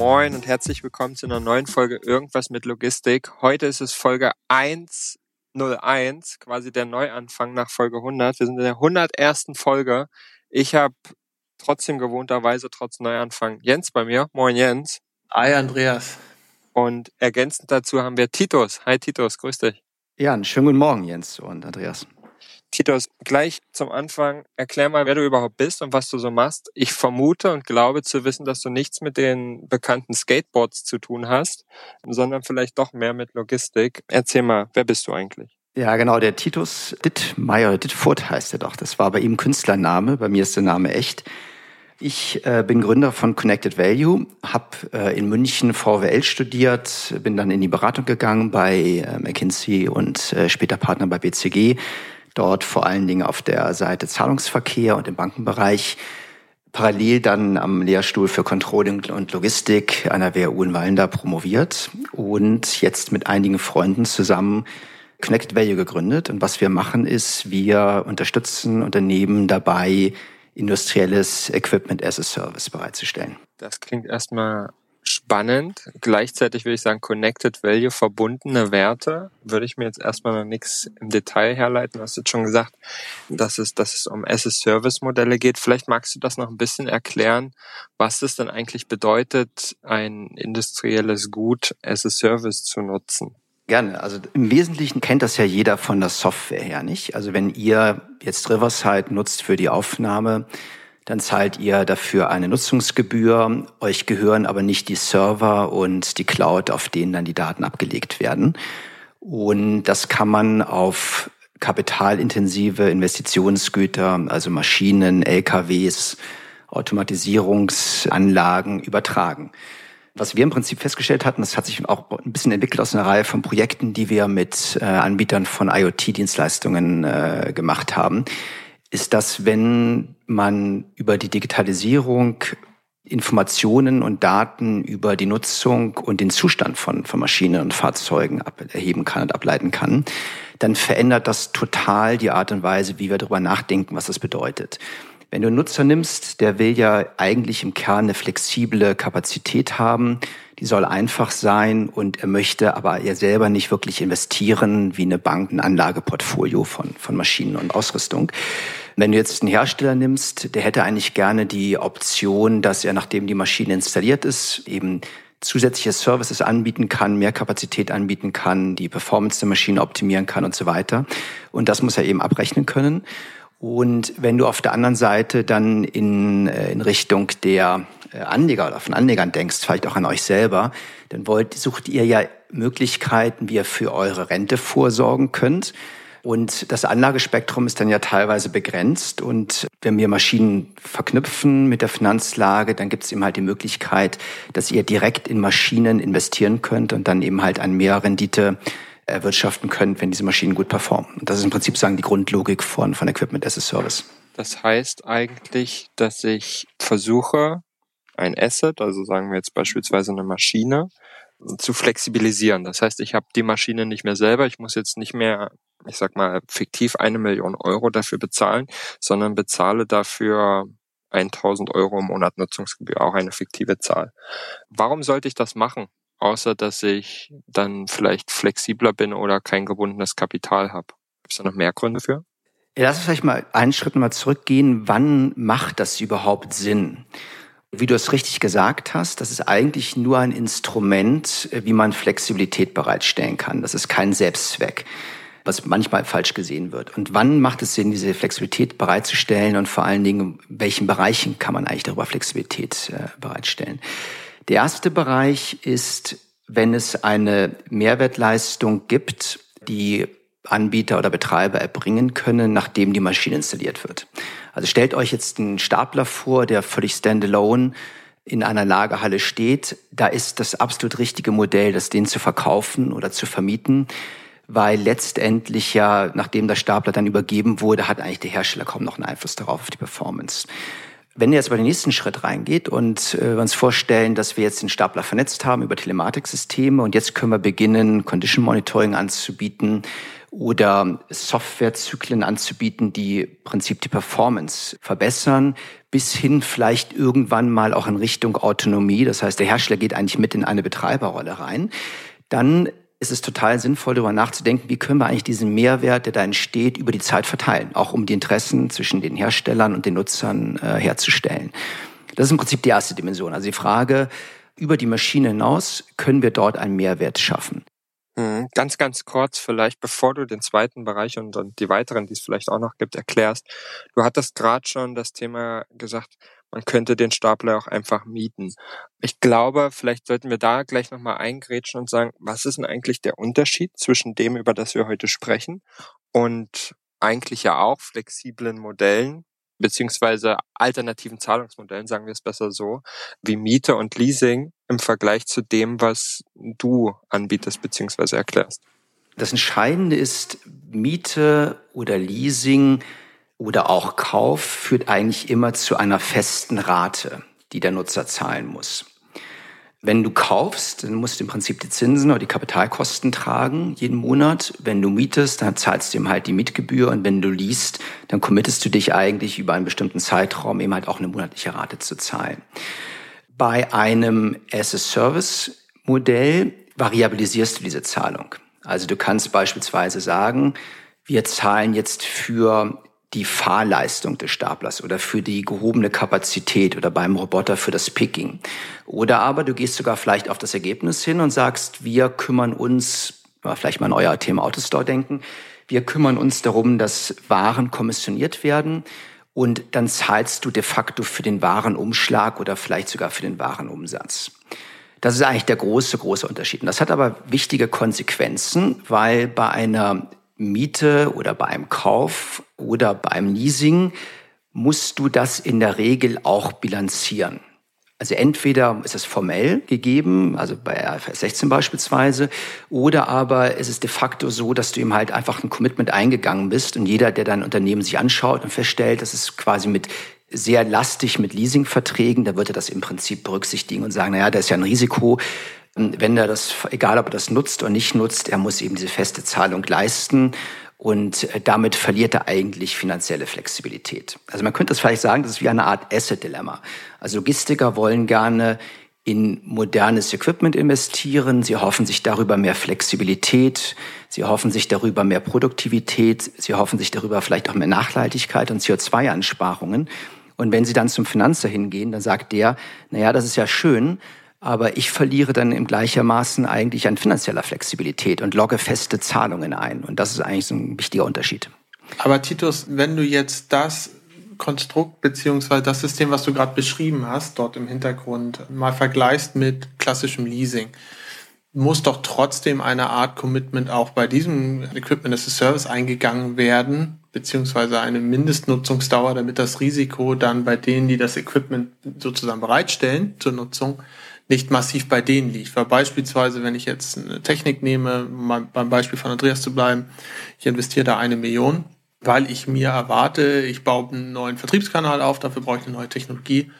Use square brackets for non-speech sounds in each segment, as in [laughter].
Moin und herzlich willkommen zu einer neuen Folge Irgendwas mit Logistik. Heute ist es Folge 101, quasi der Neuanfang nach Folge 100. Wir sind in der 101. Folge. Ich habe trotzdem gewohnterweise trotz Neuanfang Jens bei mir. Moin Jens. Hi Andreas. Und ergänzend dazu haben wir Titus. Hi Titus, grüß dich. Ja, einen schönen guten Morgen Jens und Andreas. Titus, gleich zum Anfang, erklär mal, wer du überhaupt bist und was du so machst. Ich vermute und glaube zu wissen, dass du nichts mit den bekannten Skateboards zu tun hast, sondern vielleicht doch mehr mit Logistik. Erzähl mal, wer bist du eigentlich? Ja, genau, der Titus Dittmeier, Dittfurt heißt er doch. Das war bei ihm Künstlername, bei mir ist der Name echt. Ich äh, bin Gründer von Connected Value, habe äh, in München VWL studiert, bin dann in die Beratung gegangen bei äh, McKinsey und äh, später Partner bei BCG dort vor allen Dingen auf der Seite Zahlungsverkehr und im Bankenbereich. Parallel dann am Lehrstuhl für Controlling und Logistik an der WHU in Wallender promoviert und jetzt mit einigen Freunden zusammen Connected Value gegründet. Und was wir machen ist, wir unterstützen Unternehmen dabei, industrielles Equipment as a Service bereitzustellen. Das klingt erstmal spannend. Gleichzeitig würde ich sagen, Connected Value, verbundene Werte, würde ich mir jetzt erstmal noch nichts im Detail herleiten. Du hast jetzt schon gesagt, dass es, dass es um As-a-Service-Modelle geht. Vielleicht magst du das noch ein bisschen erklären, was es denn eigentlich bedeutet, ein industrielles Gut as a Service zu nutzen. Gerne. Also im Wesentlichen kennt das ja jeder von der Software her, nicht? Also wenn ihr jetzt Riverside nutzt für die Aufnahme dann zahlt ihr dafür eine Nutzungsgebühr. Euch gehören aber nicht die Server und die Cloud, auf denen dann die Daten abgelegt werden. Und das kann man auf kapitalintensive Investitionsgüter, also Maschinen, LKWs, Automatisierungsanlagen übertragen. Was wir im Prinzip festgestellt hatten, das hat sich auch ein bisschen entwickelt aus einer Reihe von Projekten, die wir mit äh, Anbietern von IoT-Dienstleistungen äh, gemacht haben, ist, dass wenn man über die Digitalisierung Informationen und Daten über die Nutzung und den Zustand von, von Maschinen und Fahrzeugen erheben kann und ableiten kann, dann verändert das total die Art und Weise, wie wir darüber nachdenken, was das bedeutet. Wenn du einen Nutzer nimmst, der will ja eigentlich im Kern eine flexible Kapazität haben, die soll einfach sein und er möchte aber er selber nicht wirklich investieren wie eine Bank, ein Anlageportfolio von, von Maschinen und Ausrüstung. Wenn du jetzt einen Hersteller nimmst, der hätte eigentlich gerne die Option, dass er, nachdem die Maschine installiert ist, eben zusätzliche Services anbieten kann, mehr Kapazität anbieten kann, die Performance der Maschine optimieren kann und so weiter. Und das muss er eben abrechnen können. Und wenn du auf der anderen Seite dann in, äh, in Richtung der äh, Anleger oder von Anlegern denkst, vielleicht auch an euch selber, dann wollt, sucht ihr ja Möglichkeiten, wie ihr für eure Rente vorsorgen könnt. Und das Anlagespektrum ist dann ja teilweise begrenzt. Und wenn wir Maschinen verknüpfen mit der Finanzlage, dann gibt es eben halt die Möglichkeit, dass ihr direkt in Maschinen investieren könnt und dann eben halt an mehr Rendite erwirtschaften könnt, wenn diese Maschinen gut performen. Und das ist im Prinzip sagen die Grundlogik von, von Equipment as a Service. Das heißt eigentlich, dass ich versuche, ein Asset, also sagen wir jetzt beispielsweise eine Maschine, zu flexibilisieren. Das heißt, ich habe die Maschine nicht mehr selber, ich muss jetzt nicht mehr ich sag mal, fiktiv eine Million Euro dafür bezahlen, sondern bezahle dafür 1000 Euro im Monat Nutzungsgebühr, auch eine fiktive Zahl. Warum sollte ich das machen? Außer, dass ich dann vielleicht flexibler bin oder kein gebundenes Kapital habe. Gibt es da noch mehr Gründe für? Ja, lass uns vielleicht mal einen Schritt mal zurückgehen. Wann macht das überhaupt Sinn? Wie du es richtig gesagt hast, das ist eigentlich nur ein Instrument, wie man Flexibilität bereitstellen kann. Das ist kein Selbstzweck was manchmal falsch gesehen wird. Und wann macht es Sinn, diese Flexibilität bereitzustellen und vor allen Dingen, in welchen Bereichen kann man eigentlich darüber Flexibilität äh, bereitstellen? Der erste Bereich ist, wenn es eine Mehrwertleistung gibt, die Anbieter oder Betreiber erbringen können, nachdem die Maschine installiert wird. Also stellt euch jetzt einen Stapler vor, der völlig standalone in einer Lagerhalle steht, da ist das absolut richtige Modell, das den zu verkaufen oder zu vermieten, weil letztendlich ja, nachdem der Stapler dann übergeben wurde, hat eigentlich der Hersteller kaum noch einen Einfluss darauf, auf die Performance. Wenn ihr jetzt bei den nächsten Schritt reingeht und äh, wir uns vorstellen, dass wir jetzt den Stapler vernetzt haben über Telematiksysteme und jetzt können wir beginnen, Condition Monitoring anzubieten oder Softwarezyklen anzubieten, die im Prinzip die Performance verbessern, bis hin vielleicht irgendwann mal auch in Richtung Autonomie. Das heißt, der Hersteller geht eigentlich mit in eine Betreiberrolle rein. Dann ist es total sinnvoll, darüber nachzudenken, wie können wir eigentlich diesen Mehrwert, der da entsteht, über die Zeit verteilen, auch um die Interessen zwischen den Herstellern und den Nutzern äh, herzustellen. Das ist im Prinzip die erste Dimension. Also die Frage, über die Maschine hinaus können wir dort einen Mehrwert schaffen. Hm, ganz, ganz kurz vielleicht, bevor du den zweiten Bereich und, und die weiteren, die es vielleicht auch noch gibt, erklärst. Du hattest gerade schon das Thema gesagt, man könnte den Stapler auch einfach mieten. Ich glaube, vielleicht sollten wir da gleich nochmal eingrätschen und sagen, was ist denn eigentlich der Unterschied zwischen dem, über das wir heute sprechen und eigentlich ja auch flexiblen Modellen, beziehungsweise alternativen Zahlungsmodellen, sagen wir es besser so, wie Miete und Leasing im Vergleich zu dem, was du anbietest beziehungsweise erklärst. Das Entscheidende ist, Miete oder Leasing oder auch Kauf führt eigentlich immer zu einer festen Rate, die der Nutzer zahlen muss. Wenn du kaufst, dann musst du im Prinzip die Zinsen oder die Kapitalkosten tragen jeden Monat. Wenn du mietest, dann zahlst du ihm halt die Mietgebühr und wenn du liest, dann committest du dich eigentlich über einen bestimmten Zeitraum eben halt auch eine monatliche Rate zu zahlen. Bei einem As-a-Service-Modell variabilisierst du diese Zahlung. Also du kannst beispielsweise sagen, wir zahlen jetzt für die Fahrleistung des Staplers oder für die gehobene Kapazität oder beim Roboter für das Picking. Oder aber du gehst sogar vielleicht auf das Ergebnis hin und sagst, wir kümmern uns, vielleicht mal an euer Thema Autostore denken, wir kümmern uns darum, dass Waren kommissioniert werden und dann zahlst du de facto für den Warenumschlag oder vielleicht sogar für den Warenumsatz. Das ist eigentlich der große, große Unterschied. Und das hat aber wichtige Konsequenzen, weil bei einer Miete oder bei einem Kauf oder beim Leasing musst du das in der Regel auch bilanzieren. Also entweder ist es formell gegeben, also bei RFS 16 beispielsweise, oder aber es ist de facto so, dass du ihm halt einfach ein Commitment eingegangen bist und jeder, der dein Unternehmen sich anschaut und feststellt, dass es quasi mit sehr lastig mit Leasingverträgen, da wird er das im Prinzip berücksichtigen und sagen, naja, da ist ja ein Risiko, wenn er das, egal ob er das nutzt oder nicht nutzt, er muss eben diese feste Zahlung leisten und äh, damit verliert er eigentlich finanzielle Flexibilität. Also man könnte das vielleicht sagen, das ist wie eine Art Asset-Dilemma. Also Logistiker wollen gerne in modernes Equipment investieren. Sie hoffen sich darüber mehr Flexibilität. Sie hoffen sich darüber mehr Produktivität. Sie hoffen sich darüber vielleicht auch mehr Nachhaltigkeit und CO2-Einsparungen. Und wenn Sie dann zum Finanzer hingehen, dann sagt der, naja, das ist ja schön, aber ich verliere dann im gleichermaßen eigentlich an finanzieller Flexibilität und logge feste Zahlungen ein. Und das ist eigentlich so ein wichtiger Unterschied. Aber Titus, wenn du jetzt das Konstrukt beziehungsweise das System, was du gerade beschrieben hast, dort im Hintergrund mal vergleichst mit klassischem Leasing, muss doch trotzdem eine Art Commitment auch bei diesem Equipment as a Service eingegangen werden, beziehungsweise eine Mindestnutzungsdauer, damit das Risiko dann bei denen, die das Equipment sozusagen bereitstellen zur Nutzung, nicht massiv bei denen liegt. Weil beispielsweise, wenn ich jetzt eine Technik nehme, um beim Beispiel von Andreas zu bleiben, ich investiere da eine Million, weil ich mir erwarte, ich baue einen neuen Vertriebskanal auf, dafür brauche ich eine neue Technologie.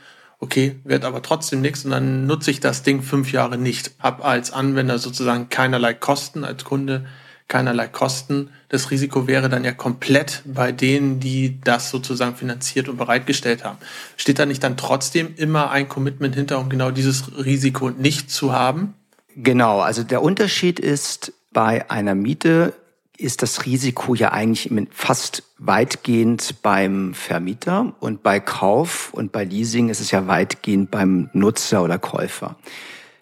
Okay, wird aber trotzdem nichts und dann nutze ich das Ding fünf Jahre nicht. Hab als Anwender sozusagen keinerlei Kosten, als Kunde keinerlei Kosten. Das Risiko wäre dann ja komplett bei denen, die das sozusagen finanziert und bereitgestellt haben. Steht da nicht dann trotzdem immer ein Commitment hinter, um genau dieses Risiko nicht zu haben? Genau, also der Unterschied ist, bei einer Miete ist das Risiko ja eigentlich fast weitgehend beim Vermieter und bei Kauf und bei Leasing ist es ja weitgehend beim Nutzer oder Käufer.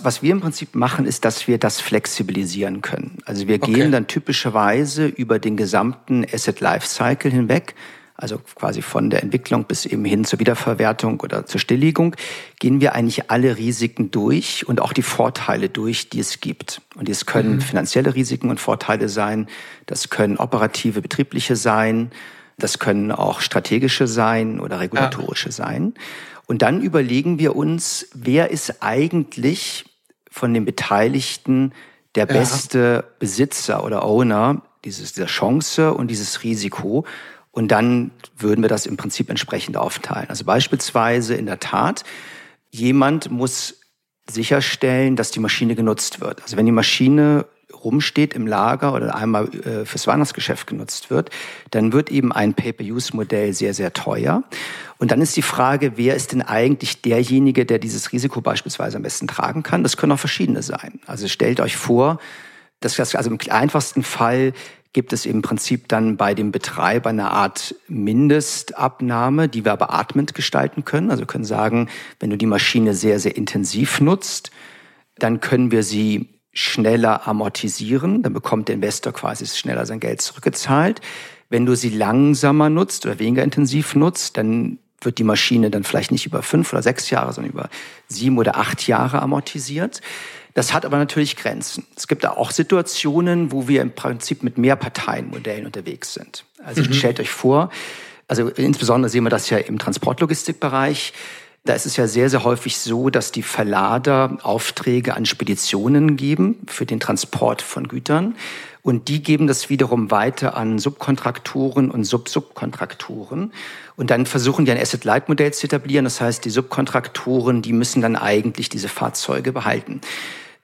Was wir im Prinzip machen, ist, dass wir das flexibilisieren können. Also wir okay. gehen dann typischerweise über den gesamten Asset Lifecycle hinweg, also quasi von der Entwicklung bis eben hin zur Wiederverwertung oder zur Stilllegung, gehen wir eigentlich alle Risiken durch und auch die Vorteile durch, die es gibt. Und es können mhm. finanzielle Risiken und Vorteile sein, das können operative, betriebliche sein, das können auch strategische sein oder regulatorische ja. sein. Und dann überlegen wir uns, wer ist eigentlich von den Beteiligten der ja. beste Besitzer oder Owner dieses, dieser Chance und dieses Risiko. Und dann würden wir das im Prinzip entsprechend aufteilen. Also beispielsweise in der Tat, jemand muss sicherstellen, dass die Maschine genutzt wird. Also wenn die Maschine rumsteht im Lager oder einmal äh, fürs Weihnachtsgeschäft genutzt wird, dann wird eben ein Pay-per-Use-Modell sehr, sehr teuer. Und dann ist die Frage, wer ist denn eigentlich derjenige, der dieses Risiko beispielsweise am besten tragen kann? Das können auch verschiedene sein. Also stellt euch vor, dass das also im einfachsten Fall gibt es im Prinzip dann bei dem Betreiber eine Art Mindestabnahme, die wir aber atmend gestalten können. Also können sagen, wenn du die Maschine sehr, sehr intensiv nutzt, dann können wir sie schneller amortisieren, dann bekommt der Investor quasi schneller sein Geld zurückgezahlt. Wenn du sie langsamer nutzt oder weniger intensiv nutzt, dann wird die Maschine dann vielleicht nicht über fünf oder sechs Jahre, sondern über sieben oder acht Jahre amortisiert. Das hat aber natürlich Grenzen. Es gibt auch Situationen, wo wir im Prinzip mit Mehrparteienmodellen unterwegs sind. Also mhm. stellt euch vor, also insbesondere sehen wir das ja im Transportlogistikbereich. Da ist es ja sehr, sehr häufig so, dass die Verlader Aufträge an Speditionen geben für den Transport von Gütern. Und die geben das wiederum weiter an Subkontraktoren und Sub-Subkontraktoren. Und dann versuchen die ein Asset-Light-Modell zu etablieren. Das heißt, die Subkontraktoren, die müssen dann eigentlich diese Fahrzeuge behalten.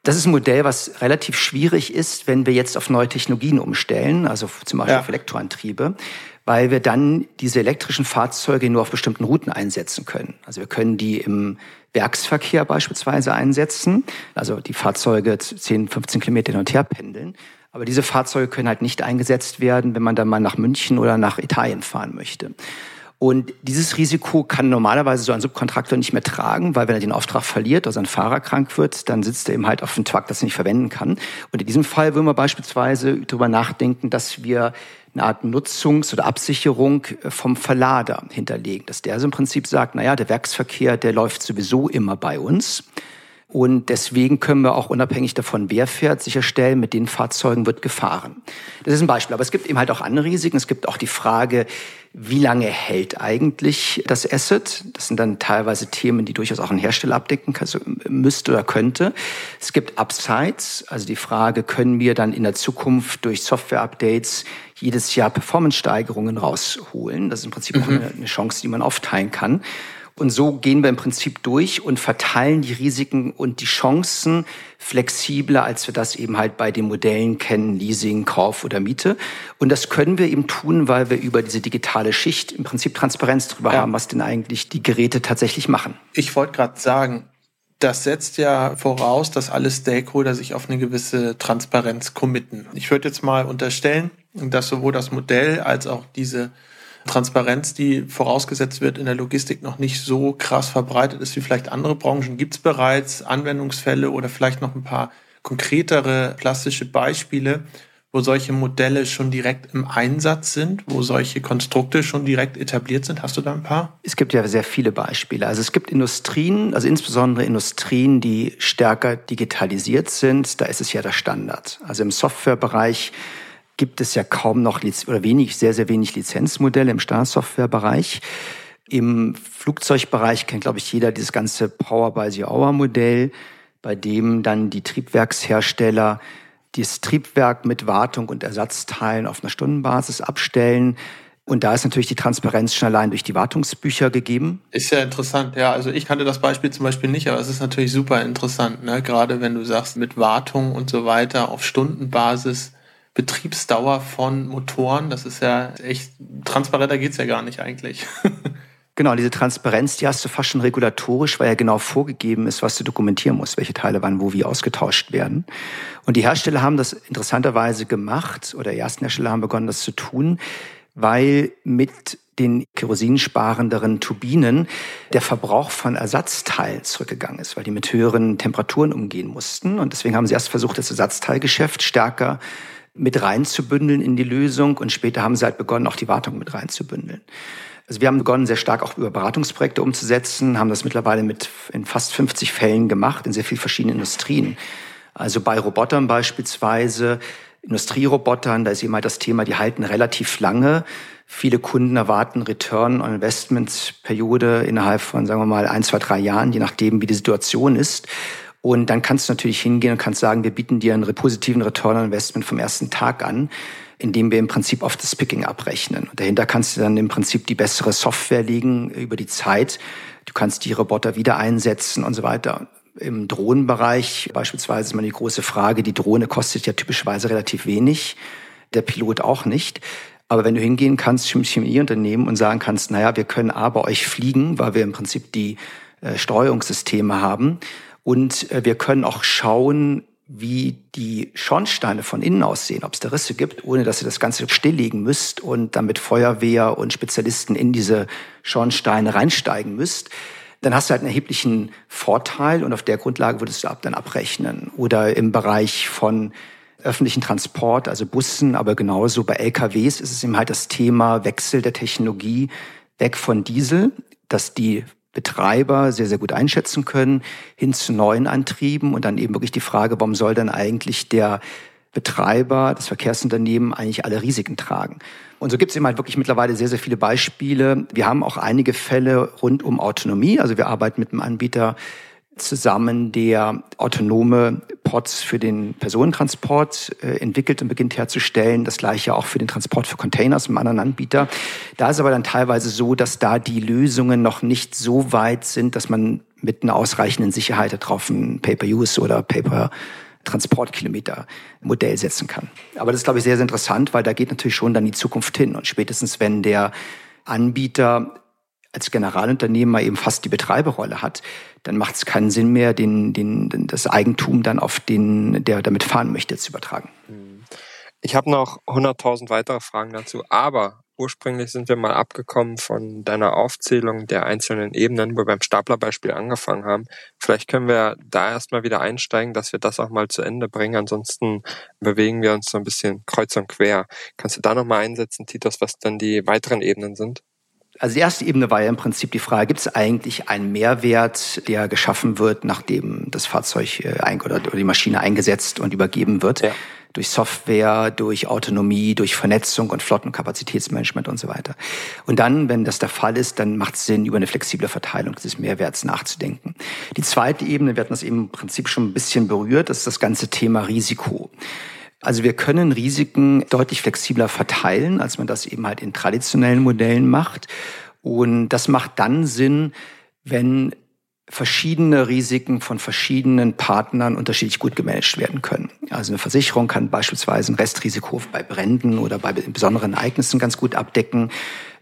Das ist ein Modell, was relativ schwierig ist, wenn wir jetzt auf neue Technologien umstellen, also zum Beispiel ja. auf Elektroantriebe weil wir dann diese elektrischen Fahrzeuge nur auf bestimmten Routen einsetzen können. Also wir können die im Werksverkehr beispielsweise einsetzen, also die Fahrzeuge 10, 15 Kilometer hin und her pendeln. Aber diese Fahrzeuge können halt nicht eingesetzt werden, wenn man dann mal nach München oder nach Italien fahren möchte. Und dieses Risiko kann normalerweise so ein Subkontraktor nicht mehr tragen, weil wenn er den Auftrag verliert oder sein Fahrer krank wird, dann sitzt er eben halt auf dem Truck, das er nicht verwenden kann. Und in diesem Fall würden wir beispielsweise darüber nachdenken, dass wir eine Art Nutzungs- oder Absicherung äh, vom Verlader hinterlegen. Dass der also im Prinzip sagt, naja, der Werksverkehr, der läuft sowieso immer bei uns. Und deswegen können wir auch unabhängig davon, wer fährt, sicherstellen, mit den Fahrzeugen wird gefahren. Das ist ein Beispiel. Aber es gibt eben halt auch andere Risiken. Es gibt auch die Frage, wie lange hält eigentlich das Asset? Das sind dann teilweise Themen, die durchaus auch ein Hersteller abdecken also müsste oder könnte. Es gibt Upsides, also die Frage, können wir dann in der Zukunft durch Software-Updates jedes Jahr Performance-Steigerungen rausholen? Das ist im Prinzip mhm. auch eine, eine Chance, die man aufteilen kann. Und so gehen wir im Prinzip durch und verteilen die Risiken und die Chancen flexibler, als wir das eben halt bei den Modellen kennen, Leasing, Kauf oder Miete. Und das können wir eben tun, weil wir über diese digitale Schicht im Prinzip Transparenz darüber ja. haben, was denn eigentlich die Geräte tatsächlich machen. Ich wollte gerade sagen, das setzt ja voraus, dass alle Stakeholder sich auf eine gewisse Transparenz committen. Ich würde jetzt mal unterstellen, dass sowohl das Modell als auch diese Transparenz, die vorausgesetzt wird in der Logistik, noch nicht so krass verbreitet ist wie vielleicht andere Branchen. Gibt es bereits Anwendungsfälle oder vielleicht noch ein paar konkretere plastische Beispiele, wo solche Modelle schon direkt im Einsatz sind, wo solche Konstrukte schon direkt etabliert sind? Hast du da ein paar? Es gibt ja sehr viele Beispiele. Also es gibt Industrien, also insbesondere Industrien, die stärker digitalisiert sind. Da ist es ja der Standard. Also im Softwarebereich gibt es ja kaum noch oder wenig, sehr, sehr wenig Lizenzmodelle im Standardsoftwarebereich. Im Flugzeugbereich kennt, glaube ich, jeder dieses ganze Power by the Hour Modell, bei dem dann die Triebwerkshersteller das Triebwerk mit Wartung und Ersatzteilen auf einer Stundenbasis abstellen. Und da ist natürlich die Transparenz schon allein durch die Wartungsbücher gegeben. Ist ja interessant, ja. Also ich kannte das Beispiel zum Beispiel nicht, aber es ist natürlich super interessant, ne? Gerade wenn du sagst, mit Wartung und so weiter auf Stundenbasis Betriebsdauer von Motoren. Das ist ja echt, transparenter geht's ja gar nicht eigentlich. [laughs] Genau, diese Transparenz, die hast du fast schon regulatorisch, weil ja genau vorgegeben ist, was du dokumentieren musst, welche Teile wann wo wie ausgetauscht werden. Und die Hersteller haben das interessanterweise gemacht, oder die ersten Hersteller haben begonnen, das zu tun, weil mit den kerosinsparenderen Turbinen der Verbrauch von Ersatzteilen zurückgegangen ist, weil die mit höheren Temperaturen umgehen mussten. Und deswegen haben sie erst versucht, das Ersatzteilgeschäft stärker mit reinzubündeln in die Lösung und später haben sie halt begonnen, auch die Wartung mit reinzubündeln. Also wir haben begonnen, sehr stark auch über Beratungsprojekte umzusetzen, haben das mittlerweile mit in fast 50 Fällen gemacht, in sehr vielen verschiedenen Industrien. Also bei Robotern beispielsweise Industrierobotern, da ist immer das Thema, die halten relativ lange. Viele Kunden erwarten Return on Investment Periode innerhalb von, sagen wir mal, ein, zwei, drei Jahren, je nachdem, wie die Situation ist. Und dann kannst du natürlich hingehen und kannst sagen, wir bieten dir einen positiven Return on Investment vom ersten Tag an, indem wir im Prinzip auf das Picking abrechnen. Und dahinter kannst du dann im Prinzip die bessere Software legen über die Zeit. Du kannst die Roboter wieder einsetzen und so weiter. Im Drohnenbereich beispielsweise ist mal die große Frage, die Drohne kostet ja typischerweise relativ wenig, der Pilot auch nicht. Aber wenn du hingehen kannst zum Chemieunternehmen und sagen kannst, naja, wir können A bei euch fliegen, weil wir im Prinzip die äh, Steuerungssysteme haben und äh, wir können auch schauen, wie die Schornsteine von innen aussehen, ob es da Risse gibt, ohne dass ihr das Ganze stilllegen müsst und damit Feuerwehr und Spezialisten in diese Schornsteine reinsteigen müsst, dann hast du halt einen erheblichen Vorteil und auf der Grundlage würdest du ab dann abrechnen. Oder im Bereich von öffentlichen Transport, also Bussen, aber genauso bei LKWs ist es eben halt das Thema Wechsel der Technologie weg von Diesel, dass die Betreiber sehr, sehr gut einschätzen können, hin zu neuen Antrieben und dann eben wirklich die Frage, warum soll dann eigentlich der Betreiber, das Verkehrsunternehmen eigentlich alle Risiken tragen. Und so gibt es eben halt wirklich mittlerweile sehr, sehr viele Beispiele. Wir haben auch einige Fälle rund um Autonomie. Also wir arbeiten mit einem Anbieter zusammen, der autonome Pods für den Personentransport äh, entwickelt und beginnt herzustellen. Das gleiche auch für den Transport für Containers einem anderen Anbieter. Da ist aber dann teilweise so, dass da die Lösungen noch nicht so weit sind, dass man mit einer ausreichenden Sicherheit darauf ein Pay-per-Use oder Pay-per Transportkilometer Modell setzen kann. Aber das ist, glaube ich, sehr, sehr interessant, weil da geht natürlich schon dann die Zukunft hin. Und spätestens, wenn der Anbieter als Generalunternehmer eben fast die Betreiberrolle hat, dann macht es keinen Sinn mehr, den, den, das Eigentum dann auf den, der damit fahren möchte, zu übertragen. Ich habe noch 100.000 weitere Fragen dazu, aber ursprünglich sind wir mal abgekommen von deiner Aufzählung der einzelnen Ebenen, wo wir beim Staplerbeispiel angefangen haben. Vielleicht können wir da erstmal wieder einsteigen, dass wir das auch mal zu Ende bringen. Ansonsten bewegen wir uns so ein bisschen kreuz und quer. Kannst du da nochmal einsetzen, Titus, was dann die weiteren Ebenen sind? Also die erste Ebene war ja im Prinzip die Frage, gibt es eigentlich einen Mehrwert, der geschaffen wird, nachdem das Fahrzeug äh, oder die Maschine eingesetzt und übergeben wird? Ja. Durch Software, durch Autonomie, durch Vernetzung und Flottenkapazitätsmanagement und so weiter. Und dann, wenn das der Fall ist, dann macht es Sinn, über eine flexible Verteilung dieses Mehrwerts nachzudenken. Die zweite Ebene, wir hatten das eben im Prinzip schon ein bisschen berührt, das ist das ganze Thema Risiko. Also wir können Risiken deutlich flexibler verteilen, als man das eben halt in traditionellen Modellen macht. Und das macht dann Sinn, wenn verschiedene Risiken von verschiedenen Partnern unterschiedlich gut gemanagt werden können. Also eine Versicherung kann beispielsweise ein Restrisiko bei Bränden oder bei besonderen Ereignissen ganz gut abdecken.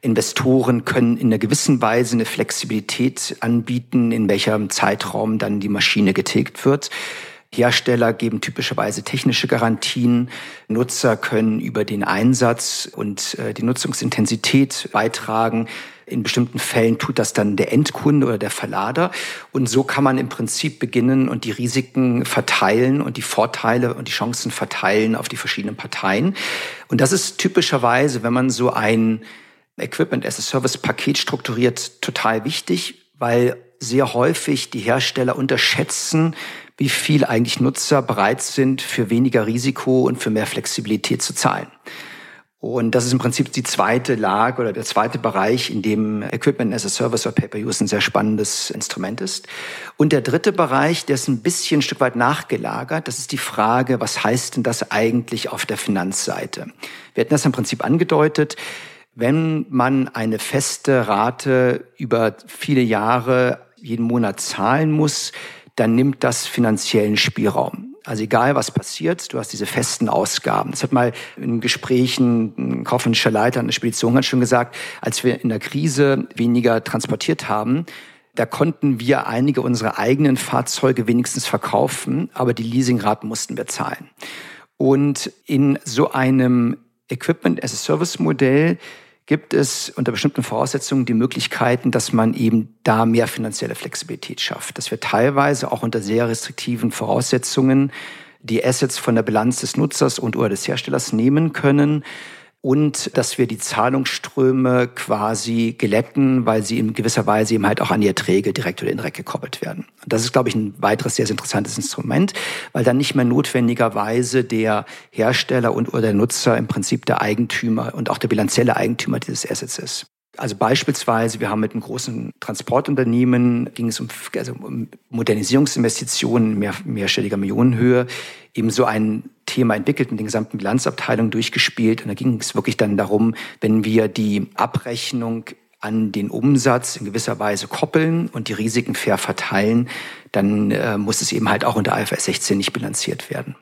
Investoren können in einer gewissen Weise eine Flexibilität anbieten, in welchem Zeitraum dann die Maschine getilgt wird. Hersteller geben typischerweise technische Garantien. Nutzer können über den Einsatz und äh, die Nutzungsintensität beitragen. In bestimmten Fällen tut das dann der Endkunde oder der Verlader. Und so kann man im Prinzip beginnen und die Risiken verteilen und die Vorteile und die Chancen verteilen auf die verschiedenen Parteien. Und das ist typischerweise, wenn man so ein Equipment as a Service Paket strukturiert, total wichtig, weil sehr häufig die Hersteller unterschätzen, wie viel eigentlich Nutzer bereit sind, für weniger Risiko und für mehr Flexibilität zu zahlen. Und das ist im Prinzip die zweite Lage oder der zweite Bereich, in dem Equipment as a Service oder Pay-per-Use ein sehr spannendes Instrument ist. Und der dritte Bereich, der ist ein bisschen ein Stück weit nachgelagert, das ist die Frage, was heißt denn das eigentlich auf der Finanzseite? Wir hatten das im Prinzip angedeutet. Wenn man eine feste Rate über viele Jahre jeden Monat zahlen muss, dann nimmt das finanziellen Spielraum. Also egal, was passiert, du hast diese festen Ausgaben. Das hat mal in Gesprächen ein kaufmännischer Leiter an der Spedition hat schon gesagt, als wir in der Krise weniger transportiert haben, da konnten wir einige unserer eigenen Fahrzeuge wenigstens verkaufen, aber die Leasingraten mussten wir zahlen. Und in so einem Equipment as a Service Modell gibt es unter bestimmten Voraussetzungen die Möglichkeiten, dass man eben da mehr finanzielle Flexibilität schafft. Dass wir teilweise auch unter sehr restriktiven Voraussetzungen die Assets von der Bilanz des Nutzers und oder des Herstellers nehmen können und dass wir die Zahlungsströme quasi glätten, weil sie in gewisser Weise eben halt auch an die Erträge direkt oder indirekt gekoppelt werden. Und das ist, glaube ich, ein weiteres sehr, sehr interessantes Instrument, weil dann nicht mehr notwendigerweise der Hersteller und oder der Nutzer im Prinzip der Eigentümer und auch der bilanzielle Eigentümer dieses Assets ist. Also beispielsweise, wir haben mit einem großen Transportunternehmen, ging es um, also um Modernisierungsinvestitionen in mehr, mehrstelliger Millionenhöhe, eben so ein Thema entwickelt und den gesamten Bilanzabteilung durchgespielt. Und da ging es wirklich dann darum, wenn wir die Abrechnung an den Umsatz in gewisser Weise koppeln und die Risiken fair verteilen, dann äh, muss es eben halt auch unter IFRS 16 nicht bilanziert werden.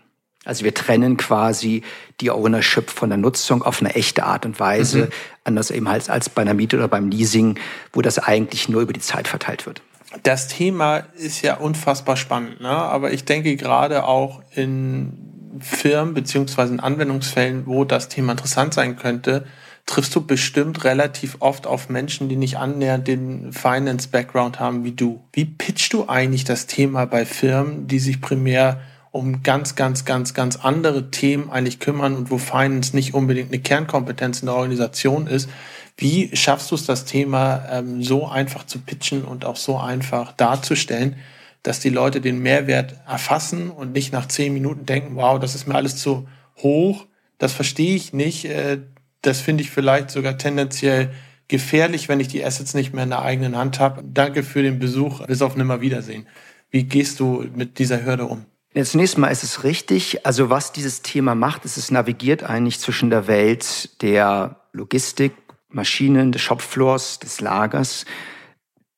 Also wir trennen quasi die Ownership von der Nutzung auf eine echte Art und Weise, mhm. anders eben als, als bei einer Miete oder beim Leasing, wo das eigentlich nur über die Zeit verteilt wird. Das Thema ist ja unfassbar spannend, ne? aber ich denke gerade auch in Firmen beziehungsweise in Anwendungsfällen, wo das Thema interessant sein könnte, triffst du bestimmt relativ oft auf Menschen, die nicht annähernd den Finance-Background haben wie du. Wie pitchst du eigentlich das Thema bei Firmen, die sich primär um ganz, ganz, ganz, ganz andere Themen eigentlich kümmern und wo Finance nicht unbedingt eine Kernkompetenz in der Organisation ist. Wie schaffst du es, das Thema ähm, so einfach zu pitchen und auch so einfach darzustellen, dass die Leute den Mehrwert erfassen und nicht nach zehn Minuten denken, wow, das ist mir alles zu hoch, das verstehe ich nicht, äh, das finde ich vielleicht sogar tendenziell gefährlich, wenn ich die Assets nicht mehr in der eigenen Hand habe. Danke für den Besuch, bis auf Nimmerwiedersehen. Wie gehst du mit dieser Hürde um? Zunächst mal ist es richtig. Also was dieses Thema macht, ist, es navigiert eigentlich zwischen der Welt der Logistik, Maschinen, des Shopfloors, des Lagers,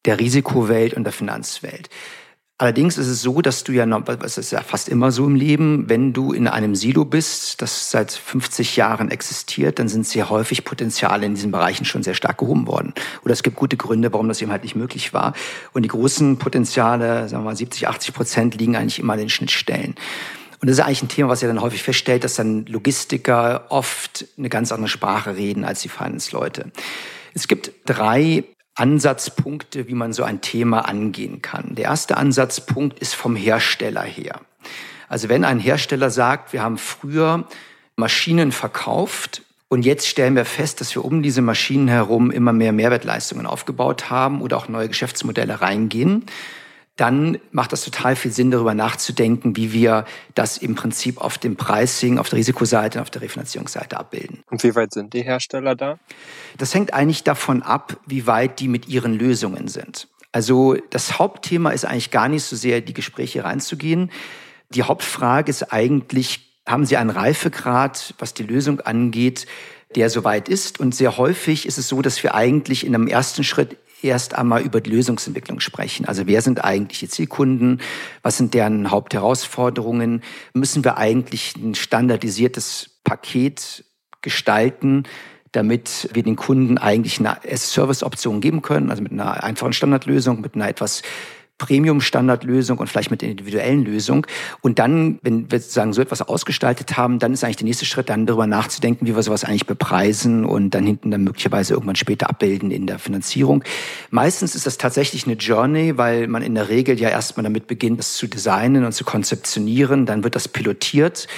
der Risikowelt und der Finanzwelt. Allerdings ist es so, dass du ja, es ist ja fast immer so im Leben, wenn du in einem Silo bist, das seit 50 Jahren existiert, dann sind sehr häufig Potenziale in diesen Bereichen schon sehr stark gehoben worden. Oder es gibt gute Gründe, warum das eben halt nicht möglich war. Und die großen Potenziale, sagen wir mal 70, 80 Prozent, liegen eigentlich immer in den Schnittstellen. Und das ist eigentlich ein Thema, was ihr dann häufig feststellt, dass dann Logistiker oft eine ganz andere Sprache reden als die Finance-Leute. Es gibt drei Ansatzpunkte, wie man so ein Thema angehen kann. Der erste Ansatzpunkt ist vom Hersteller her. Also wenn ein Hersteller sagt, wir haben früher Maschinen verkauft und jetzt stellen wir fest, dass wir um diese Maschinen herum immer mehr Mehrwertleistungen aufgebaut haben oder auch neue Geschäftsmodelle reingehen, dann macht das total viel Sinn, darüber nachzudenken, wie wir das im Prinzip auf dem Pricing, auf der Risikoseite und auf der Refinanzierungsseite abbilden. Und wie weit sind die Hersteller da? Das hängt eigentlich davon ab, wie weit die mit ihren Lösungen sind. Also das Hauptthema ist eigentlich gar nicht so sehr, die Gespräche reinzugehen. Die Hauptfrage ist eigentlich, haben Sie einen Reifegrad, was die Lösung angeht, der soweit ist? Und sehr häufig ist es so, dass wir eigentlich in einem ersten Schritt erst einmal über die Lösungsentwicklung sprechen. Also wer sind eigentlich die Zielkunden? Was sind deren Hauptherausforderungen? Müssen wir eigentlich ein standardisiertes Paket gestalten, damit wir den Kunden eigentlich eine Service-Option geben können, also mit einer einfachen Standardlösung, mit einer etwas Premium-Standardlösung und vielleicht mit individuellen Lösung. Und dann, wenn wir sozusagen so etwas ausgestaltet haben, dann ist eigentlich der nächste Schritt, dann darüber nachzudenken, wie wir sowas eigentlich bepreisen und dann hinten dann möglicherweise irgendwann später abbilden in der Finanzierung. Meistens ist das tatsächlich eine Journey, weil man in der Regel ja erstmal damit beginnt, das zu designen und zu konzeptionieren. Dann wird das pilotiert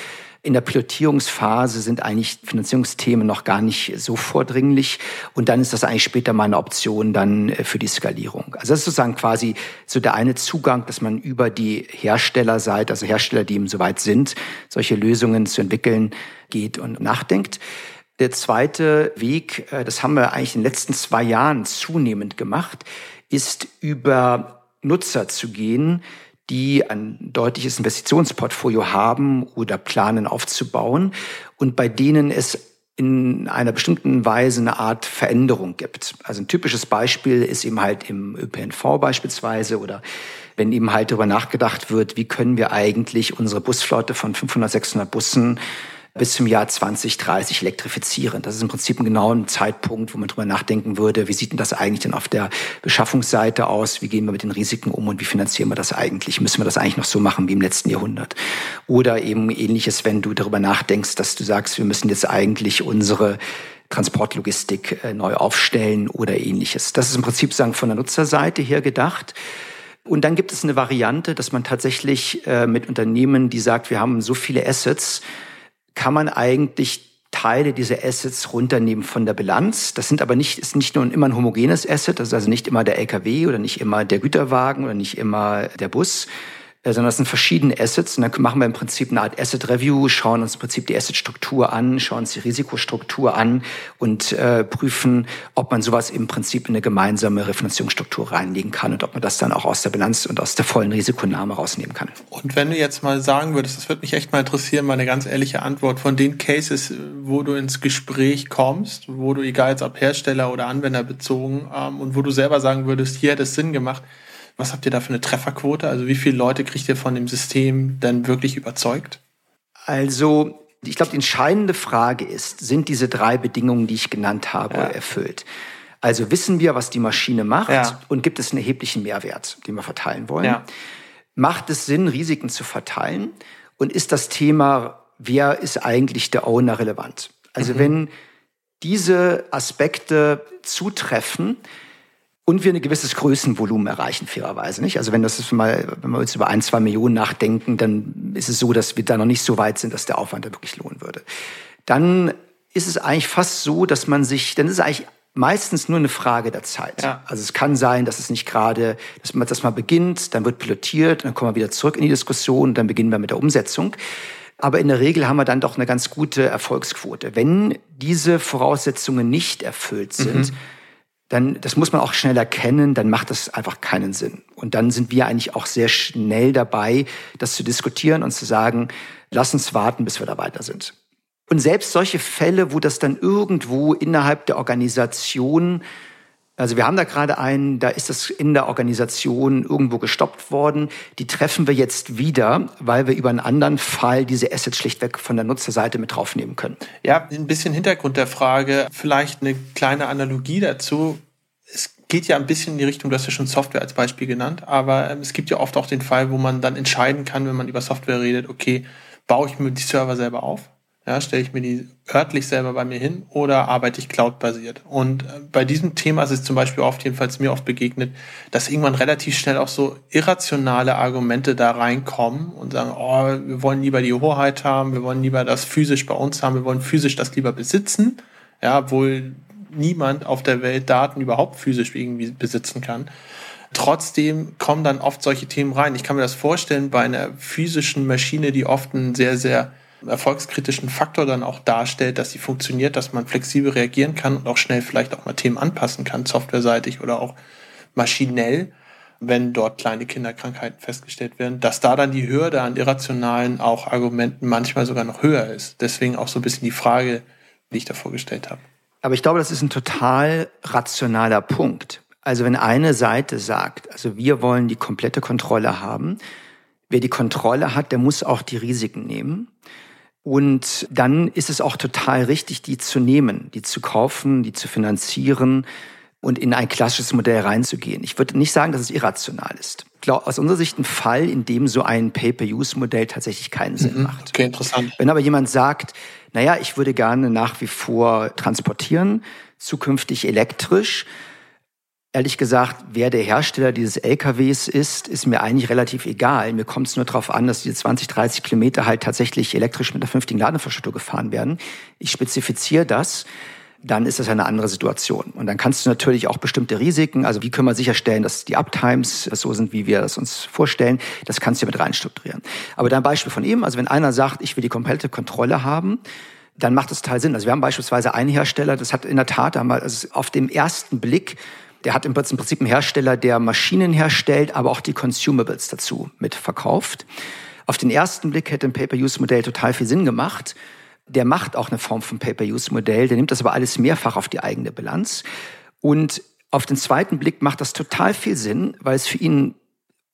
in der Pilotierungsphase sind eigentlich Finanzierungsthemen noch gar nicht so vordringlich. Und dann ist das eigentlich später mal eine Option dann äh, für die Skalierung. Also das ist sozusagen quasi so der eine Zugang, dass man über die Herstellerseite, also Hersteller, die eben soweit sind, solche Lösungen zu entwickeln, geht und nachdenkt. Der zweite Weg, äh, das haben wir eigentlich in den letzten zwei Jahren zunehmend gemacht, ist über Nutzer zu gehen, die ein deutliches Investitionsportfolio haben oder planen aufzubauen und bei denen es in einer bestimmten Weise eine Art Veränderung gibt. Also ein typisches Beispiel ist eben halt im ÖPNV beispielsweise oder wenn eben halt darüber nachgedacht wird, wie können wir eigentlich unsere Busflotte von 500, 600 Bussen bis zum Jahr 2030 elektrifizieren. Das ist im Prinzip ein genauer Zeitpunkt, wo man drüber nachdenken würde, wie sieht denn das eigentlich denn auf der Beschaffungsseite aus? Wie gehen wir mit den Risiken um und wie finanzieren wir das eigentlich? Müssen wir das eigentlich noch so machen wie im letzten Jahrhundert? Oder eben ähnliches, wenn du darüber nachdenkst, dass du sagst, wir müssen jetzt eigentlich unsere Transportlogistik äh, neu aufstellen oder ähnliches. Das ist im Prinzip sagen von der Nutzerseite her gedacht. Und dann gibt es eine Variante, dass man tatsächlich äh, mit Unternehmen, die sagt, wir haben so viele Assets, kann man eigentlich Teile dieser Assets runternehmen von der Bilanz. Das sind aber nicht, ist nicht nur immer ein homogenes Asset, das ist also nicht immer der LKW oder nicht immer der Güterwagen oder nicht immer der Bus, sondern das sind verschiedene Assets. Und dann machen wir im Prinzip eine Art Asset Review, schauen uns im Prinzip die Asset-Struktur an, schauen uns die Risikostruktur an und äh, prüfen, ob man sowas im Prinzip in eine gemeinsame Refinanzierungsstruktur reinlegen kann und ob man das dann auch aus der Bilanz und aus der vollen Risikonahme rausnehmen kann. Und wenn du jetzt mal sagen würdest, das würde mich echt mal interessieren, mal eine ganz ehrliche Antwort von den Cases, wo du ins Gespräch kommst, wo du, egal jetzt ob Hersteller oder Anwender bezogen, ähm, und wo du selber sagen würdest, hier hat es Sinn gemacht, was habt ihr da für eine Trefferquote? Also wie viele Leute kriegt ihr von dem System denn wirklich überzeugt? Also ich glaube, die entscheidende Frage ist, sind diese drei Bedingungen, die ich genannt habe, ja. erfüllt? Also wissen wir, was die Maschine macht ja. und gibt es einen erheblichen Mehrwert, den wir verteilen wollen? Ja. Macht es Sinn, Risiken zu verteilen? Und ist das Thema, wer ist eigentlich der Owner relevant? Also mhm. wenn diese Aspekte zutreffen, und wir ein gewisses Größenvolumen erreichen, fairerweise. Nicht? Also wenn das ist mal, wenn wir uns über ein, zwei Millionen nachdenken, dann ist es so, dass wir da noch nicht so weit sind, dass der Aufwand da wirklich lohnen würde. Dann ist es eigentlich fast so, dass man sich, dann ist es eigentlich meistens nur eine Frage der Zeit. Ja. Also es kann sein, dass es nicht gerade, dass man das mal beginnt, dann wird pilotiert, dann kommen wir wieder zurück in die Diskussion, dann beginnen wir mit der Umsetzung. Aber in der Regel haben wir dann doch eine ganz gute Erfolgsquote. Wenn diese Voraussetzungen nicht erfüllt sind, mhm dann, das muss man auch schnell erkennen, dann macht das einfach keinen Sinn. Und dann sind wir eigentlich auch sehr schnell dabei, das zu diskutieren und zu sagen, lass uns warten, bis wir da weiter sind. Und selbst solche Fälle, wo das dann irgendwo innerhalb der Organisation, also wir haben da gerade einen, da ist das in der Organisation irgendwo gestoppt worden, die treffen wir jetzt wieder, weil wir über einen anderen Fall diese Assets schlichtweg von der Nutzerseite mit draufnehmen können. Ja, ein bisschen Hintergrund der Frage, vielleicht eine kleine Analogie dazu geht ja ein bisschen in die Richtung, du hast ja schon Software als Beispiel genannt, aber ähm, es gibt ja oft auch den Fall, wo man dann entscheiden kann, wenn man über Software redet, okay, baue ich mir die Server selber auf? Ja, stelle ich mir die örtlich selber bei mir hin oder arbeite ich cloud-basiert? Und äh, bei diesem Thema ist es zum Beispiel oft, jedenfalls mir oft begegnet, dass irgendwann relativ schnell auch so irrationale Argumente da reinkommen und sagen, oh, wir wollen lieber die Hoheit haben, wir wollen lieber das physisch bei uns haben, wir wollen physisch das lieber besitzen. Ja, obwohl niemand auf der Welt Daten überhaupt physisch irgendwie besitzen kann. Trotzdem kommen dann oft solche Themen rein. Ich kann mir das vorstellen bei einer physischen Maschine, die oft einen sehr, sehr erfolgskritischen Faktor dann auch darstellt, dass sie funktioniert, dass man flexibel reagieren kann und auch schnell vielleicht auch mal Themen anpassen kann, softwareseitig oder auch maschinell, wenn dort kleine Kinderkrankheiten festgestellt werden, dass da dann die Hürde an irrationalen auch Argumenten manchmal sogar noch höher ist. Deswegen auch so ein bisschen die Frage, die ich da vorgestellt habe. Aber ich glaube, das ist ein total rationaler Punkt. Also wenn eine Seite sagt, also wir wollen die komplette Kontrolle haben, wer die Kontrolle hat, der muss auch die Risiken nehmen. Und dann ist es auch total richtig, die zu nehmen, die zu kaufen, die zu finanzieren und in ein klassisches Modell reinzugehen. Ich würde nicht sagen, dass es irrational ist. Aus unserer Sicht ein Fall, in dem so ein Pay-per-Use-Modell tatsächlich keinen Sinn mhm. macht. Okay, interessant. Wenn aber jemand sagt, naja, ich würde gerne nach wie vor transportieren, zukünftig elektrisch. Ehrlich gesagt, wer der Hersteller dieses LKWs ist, ist mir eigentlich relativ egal. Mir kommt es nur darauf an, dass diese 20, 30 Kilometer halt tatsächlich elektrisch mit einer vernünftigen Ladeinfrastruktur gefahren werden. Ich spezifiziere das dann ist das eine andere Situation. Und dann kannst du natürlich auch bestimmte Risiken, also wie können wir sicherstellen, dass die Uptimes so sind, wie wir das uns vorstellen, das kannst du mit reinstrukturieren. Aber dein Beispiel von eben, also wenn einer sagt, ich will die komplette Kontrolle haben, dann macht das total Sinn. Also wir haben beispielsweise einen Hersteller, das hat in der Tat einmal also auf dem ersten Blick der hat im Prinzip einen Hersteller, der Maschinen herstellt, aber auch die Consumables dazu mitverkauft. Auf den ersten Blick hätte ein Pay-per-Use-Modell total viel Sinn gemacht der macht auch eine Form von Pay-per-Use-Modell, der nimmt das aber alles mehrfach auf die eigene Bilanz. Und auf den zweiten Blick macht das total viel Sinn, weil es für ihn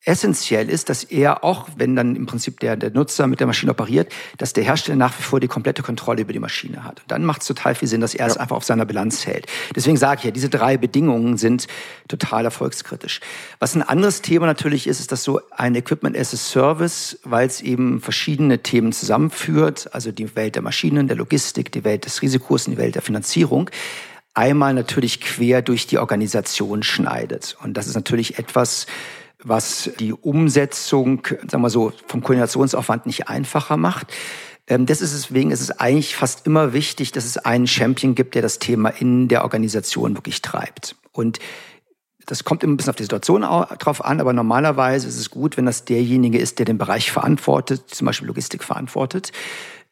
essentiell ist, dass er auch, wenn dann im Prinzip der, der Nutzer mit der Maschine operiert, dass der Hersteller nach wie vor die komplette Kontrolle über die Maschine hat. Und dann macht es total viel Sinn, dass er ja. es einfach auf seiner Bilanz hält. Deswegen sage ich ja, diese drei Bedingungen sind total erfolgskritisch. Was ein anderes Thema natürlich ist, ist, dass so ein Equipment as a Service, weil es eben verschiedene Themen zusammenführt, also die Welt der Maschinen, der Logistik, die Welt des Risikos und die Welt der Finanzierung, einmal natürlich quer durch die Organisation schneidet. Und das ist natürlich etwas, was die Umsetzung, sagen wir so, vom Koordinationsaufwand nicht einfacher macht. Ähm, das ist deswegen ist es eigentlich fast immer wichtig, dass es einen Champion gibt, der das Thema in der Organisation wirklich treibt. Und das kommt immer ein bisschen auf die Situation drauf an, aber normalerweise ist es gut, wenn das derjenige ist, der den Bereich verantwortet, zum Beispiel Logistik verantwortet.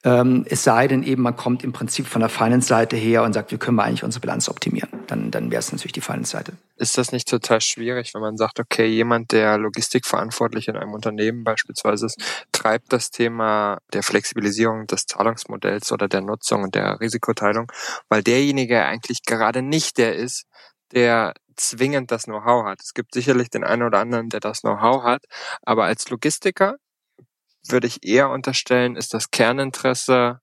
Ähm, es sei denn eben, man kommt im Prinzip von der Finance-Seite her und sagt, wie können wir eigentlich unsere Bilanz optimieren? Dann, dann wäre es natürlich die Finance-Seite. Ist das nicht total schwierig, wenn man sagt, okay, jemand, der logistikverantwortlich in einem Unternehmen beispielsweise ist, treibt das Thema der Flexibilisierung des Zahlungsmodells oder der Nutzung und der Risikoteilung, weil derjenige eigentlich gerade nicht der ist, der zwingend das Know-how hat. Es gibt sicherlich den einen oder anderen, der das Know-how hat, aber als Logistiker würde ich eher unterstellen, ist das Kerninteresse,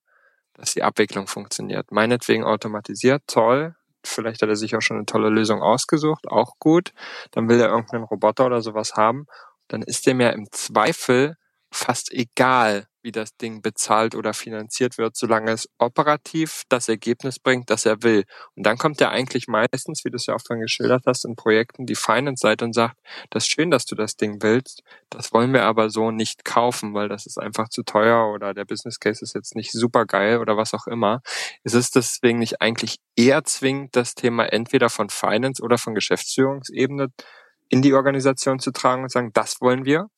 dass die Abwicklung funktioniert. Meinetwegen automatisiert, toll. Vielleicht hat er sich auch schon eine tolle Lösung ausgesucht, auch gut. Dann will er irgendeinen Roboter oder sowas haben. Dann ist dem ja im Zweifel fast egal, wie das Ding bezahlt oder finanziert wird, solange es operativ das Ergebnis bringt, das er will. Und dann kommt er eigentlich meistens, wie du es ja auch schon geschildert hast, in Projekten die Finance-Seite und sagt, das ist schön, dass du das Ding willst, das wollen wir aber so nicht kaufen, weil das ist einfach zu teuer oder der Business Case ist jetzt nicht super geil oder was auch immer. Es ist deswegen nicht eigentlich eher zwingend, das Thema entweder von Finance oder von Geschäftsführungsebene in die Organisation zu tragen und sagen, das wollen wir,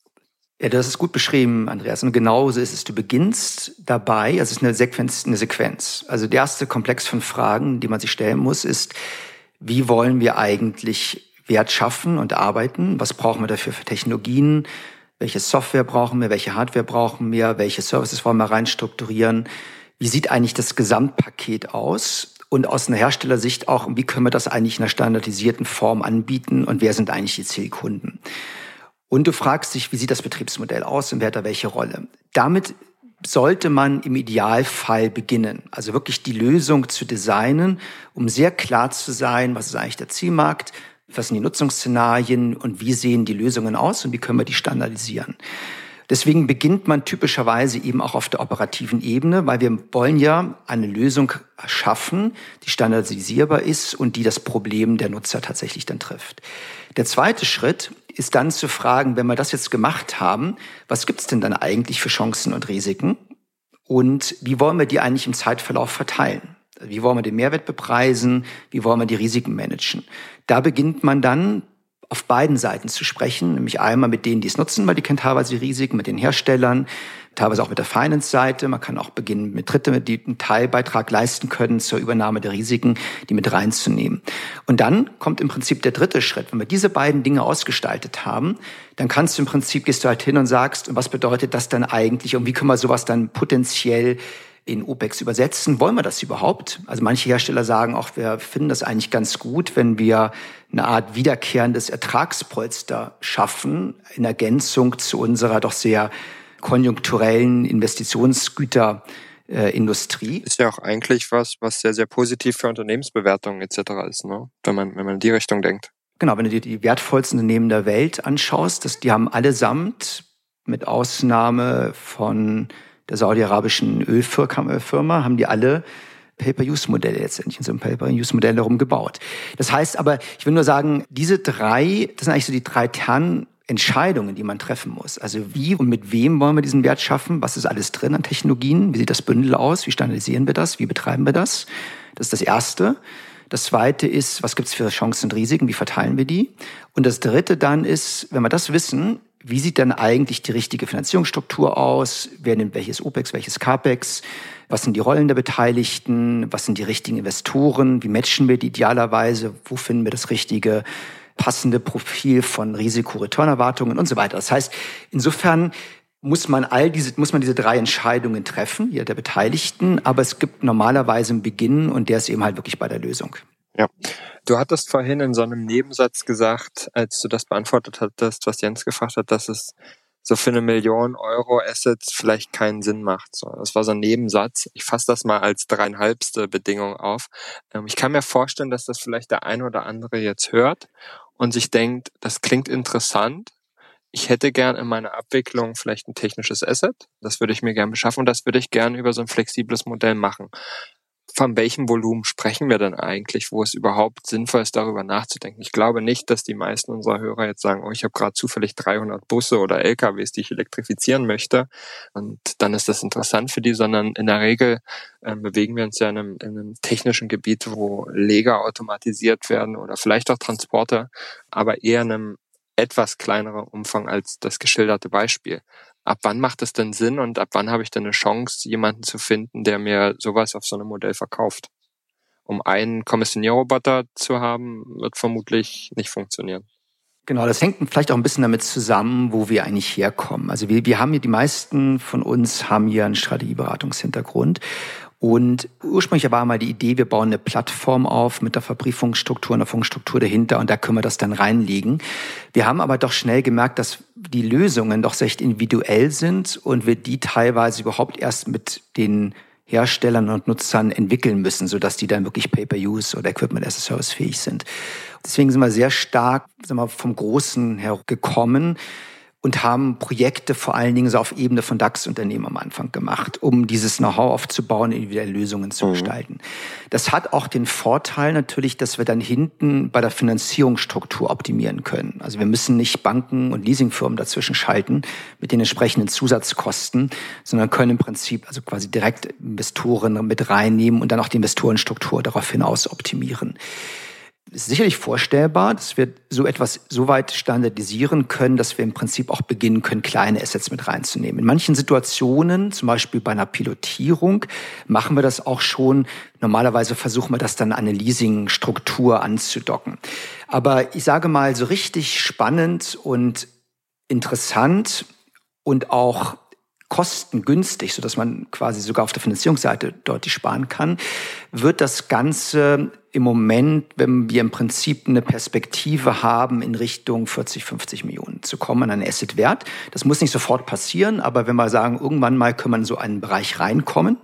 ja, das ist gut beschrieben, Andreas. Und genauso ist es. Du beginnst dabei, also es ist eine Sequenz, eine Sequenz. Also der erste Komplex von Fragen, die man sich stellen muss, ist, wie wollen wir eigentlich Wert schaffen und arbeiten? Was brauchen wir dafür für Technologien? Welche Software brauchen wir? Welche Hardware brauchen wir? Welche Services wollen wir reinstrukturieren? Wie sieht eigentlich das Gesamtpaket aus? Und aus einer Herstellersicht auch, wie können wir das eigentlich in einer standardisierten Form anbieten? Und wer sind eigentlich die Zielkunden? Und du fragst dich, wie sieht das Betriebsmodell aus und wer hat da welche Rolle? Damit sollte man im Idealfall beginnen. Also wirklich die Lösung zu designen, um sehr klar zu sein, was ist eigentlich der Zielmarkt, was sind die Nutzungsszenarien und wie sehen die Lösungen aus und wie können wir die standardisieren. Deswegen beginnt man typischerweise eben auch auf der operativen Ebene, weil wir wollen ja eine Lösung schaffen, die standardisierbar ist und die das Problem der Nutzer tatsächlich dann trifft. Der zweite Schritt ist dann zu fragen, wenn wir das jetzt gemacht haben, was gibt es denn dann eigentlich für Chancen und Risiken? Und wie wollen wir die eigentlich im Zeitverlauf verteilen? Wie wollen wir den Mehrwert bepreisen? Wie wollen wir die Risiken managen? Da beginnt man dann auf beiden Seiten zu sprechen, nämlich einmal mit denen, die es nutzen, weil die kennen teilweise die Risiken, mit den Herstellern, teilweise auch mit der Finance-Seite. Man kann auch beginnen mit Dritte, die einen Teilbeitrag leisten können zur Übernahme der Risiken, die mit reinzunehmen. Und dann kommt im Prinzip der dritte Schritt. Wenn wir diese beiden Dinge ausgestaltet haben, dann kannst du im Prinzip, gehst du halt hin und sagst, was bedeutet das dann eigentlich und wie können wir sowas dann potenziell in OPEX übersetzen. Wollen wir das überhaupt? Also manche Hersteller sagen auch, wir finden das eigentlich ganz gut, wenn wir eine Art wiederkehrendes Ertragspolster schaffen, in Ergänzung zu unserer doch sehr konjunkturellen Investitionsgüterindustrie. Ist ja auch eigentlich was, was sehr, sehr positiv für Unternehmensbewertungen etc. ist, ne? wenn, man, wenn man in die Richtung denkt. Genau, wenn du dir die wertvollsten Unternehmen der Welt anschaust, das, die haben allesamt mit Ausnahme von der saudi-arabischen Ölfirma, haben die alle Pay-per-Use-Modelle letztendlich in so einem Pay-per-Use-Modell darum gebaut. Das heißt aber, ich will nur sagen, diese drei, das sind eigentlich so die drei Kernentscheidungen, die man treffen muss. Also wie und mit wem wollen wir diesen Wert schaffen? Was ist alles drin an Technologien? Wie sieht das Bündel aus? Wie standardisieren wir das? Wie betreiben wir das? Das ist das Erste. Das zweite ist, was gibt es für Chancen und Risiken? Wie verteilen wir die? Und das dritte dann ist, wenn wir das wissen, wie sieht dann eigentlich die richtige Finanzierungsstruktur aus? Wer nimmt welches OPEX, welches CAPEX? Was sind die Rollen der Beteiligten? Was sind die richtigen Investoren? Wie matchen wir die idealerweise? Wo finden wir das richtige passende Profil von Risiko-Return-Erwartungen und so weiter? Das heißt, insofern muss man all diese, muss man diese drei Entscheidungen treffen, jeder der Beteiligten, aber es gibt normalerweise einen Beginn und der ist eben halt wirklich bei der Lösung. Ja. Du hattest vorhin in so einem Nebensatz gesagt, als du das beantwortet hattest, was Jens gefragt hat, dass es so für eine Million Euro Assets vielleicht keinen Sinn macht. So, das war so ein Nebensatz. Ich fasse das mal als dreieinhalbste Bedingung auf. Ähm, ich kann mir vorstellen, dass das vielleicht der eine oder andere jetzt hört und sich denkt, das klingt interessant. Ich hätte gern in meiner Abwicklung vielleicht ein technisches Asset. Das würde ich mir gern beschaffen und das würde ich gern über so ein flexibles Modell machen. Von welchem Volumen sprechen wir denn eigentlich, wo es überhaupt sinnvoll ist, darüber nachzudenken. Ich glaube nicht, dass die meisten unserer Hörer jetzt sagen, oh, ich habe gerade zufällig 300 Busse oder LKWs, die ich elektrifizieren möchte und dann ist das interessant für die, sondern in der Regel äh, bewegen wir uns ja in einem, in einem technischen Gebiet, wo Leger automatisiert werden oder vielleicht auch Transporter, aber eher in einem etwas kleinerer Umfang als das geschilderte Beispiel ab wann macht es denn Sinn und ab wann habe ich denn eine Chance, jemanden zu finden, der mir sowas auf so einem Modell verkauft? Um einen Kommissionierroboter zu haben, wird vermutlich nicht funktionieren. Genau, das hängt vielleicht auch ein bisschen damit zusammen, wo wir eigentlich herkommen. Also wir, wir haben hier, die meisten von uns haben hier einen Strategieberatungshintergrund und ursprünglich war mal die Idee, wir bauen eine Plattform auf mit der Verbriefungsstruktur und der Funkstruktur dahinter und da können wir das dann reinlegen. Wir haben aber doch schnell gemerkt, dass die Lösungen doch recht individuell sind und wir die teilweise überhaupt erst mit den Herstellern und Nutzern entwickeln müssen, sodass die dann wirklich Pay-per-Use oder Equipment as a Service fähig sind. Deswegen sind wir sehr stark sagen wir, vom Großen her gekommen und haben Projekte vor allen Dingen so auf Ebene von DAX-Unternehmen am Anfang gemacht, um dieses Know-how aufzubauen, individuelle Lösungen zu mhm. gestalten. Das hat auch den Vorteil natürlich, dass wir dann hinten bei der Finanzierungsstruktur optimieren können. Also wir müssen nicht Banken und Leasingfirmen dazwischen schalten mit den entsprechenden Zusatzkosten, sondern können im Prinzip also quasi direkt Investoren mit reinnehmen und dann auch die Investorenstruktur darauf hinaus optimieren sicherlich vorstellbar, dass wir so etwas so weit standardisieren können, dass wir im Prinzip auch beginnen können, kleine Assets mit reinzunehmen. In manchen Situationen, zum Beispiel bei einer Pilotierung, machen wir das auch schon. Normalerweise versuchen wir das dann an eine Leasingstruktur anzudocken. Aber ich sage mal, so richtig spannend und interessant und auch kostengünstig, so dass man quasi sogar auf der Finanzierungsseite deutlich sparen kann, wird das Ganze im Moment, wenn wir im Prinzip eine Perspektive haben, in Richtung 40, 50 Millionen zu kommen an Asset-Wert. Das muss nicht sofort passieren, aber wenn wir sagen, irgendwann mal können wir in so einen Bereich reinkommen,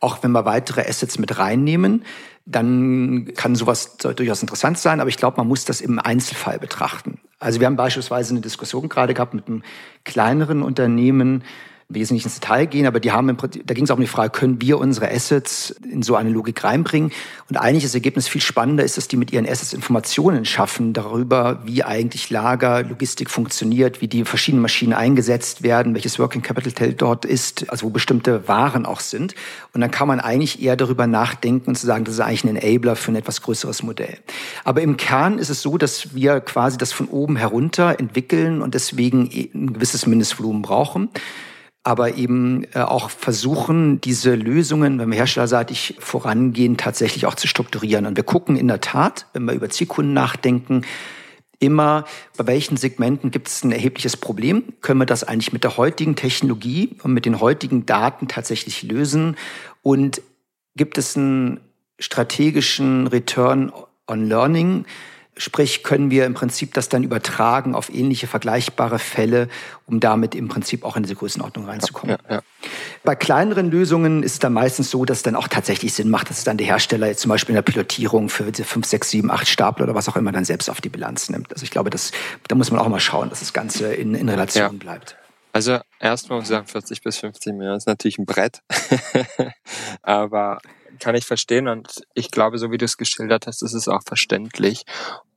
auch wenn wir weitere Assets mit reinnehmen, dann kann sowas durchaus interessant sein, aber ich glaube, man muss das im Einzelfall betrachten. Also wir haben beispielsweise eine Diskussion gerade gehabt mit einem kleineren Unternehmen, nicht ins Detail gehen, aber die haben im Prinzip, da ging es auch um die Frage, können wir unsere Assets in so eine Logik reinbringen? Und eigentlich das Ergebnis viel spannender ist, dass die mit ihren Assets Informationen schaffen darüber, wie eigentlich Lager, Logistik funktioniert, wie die verschiedenen Maschinen eingesetzt werden, welches Working Capital dort ist, also wo bestimmte Waren auch sind. Und dann kann man eigentlich eher darüber nachdenken und zu sagen, das ist eigentlich ein Enabler für ein etwas größeres Modell. Aber im Kern ist es so, dass wir quasi das von oben herunter entwickeln und deswegen ein gewisses Mindestvolumen brauchen aber eben äh, auch versuchen, diese Lösungen, wenn wir herstellerseitig vorangehen, tatsächlich auch zu strukturieren. Und wir gucken in der Tat, wenn wir über Zielkunden nachdenken, immer, bei welchen Segmenten gibt es ein erhebliches Problem? Können wir das eigentlich mit der heutigen Technologie und mit den heutigen Daten tatsächlich lösen? Und gibt es einen strategischen Return on Learning? Sprich, können wir im Prinzip das dann übertragen auf ähnliche vergleichbare Fälle, um damit im Prinzip auch in diese Größenordnung reinzukommen. Ja, ja. Bei kleineren Lösungen ist es dann meistens so, dass es dann auch tatsächlich Sinn macht, dass es dann der Hersteller jetzt zum Beispiel in der Pilotierung für diese 5, 6, 7, 8 Stapel oder was auch immer dann selbst auf die Bilanz nimmt. Also ich glaube, das, da muss man auch mal schauen, dass das Ganze in, in Relation ja. bleibt. Also erstmal muss ich sagen, 40 bis 50 Millionen ist natürlich ein Brett. [laughs] Aber kann ich verstehen und ich glaube, so wie du es geschildert hast, ist es auch verständlich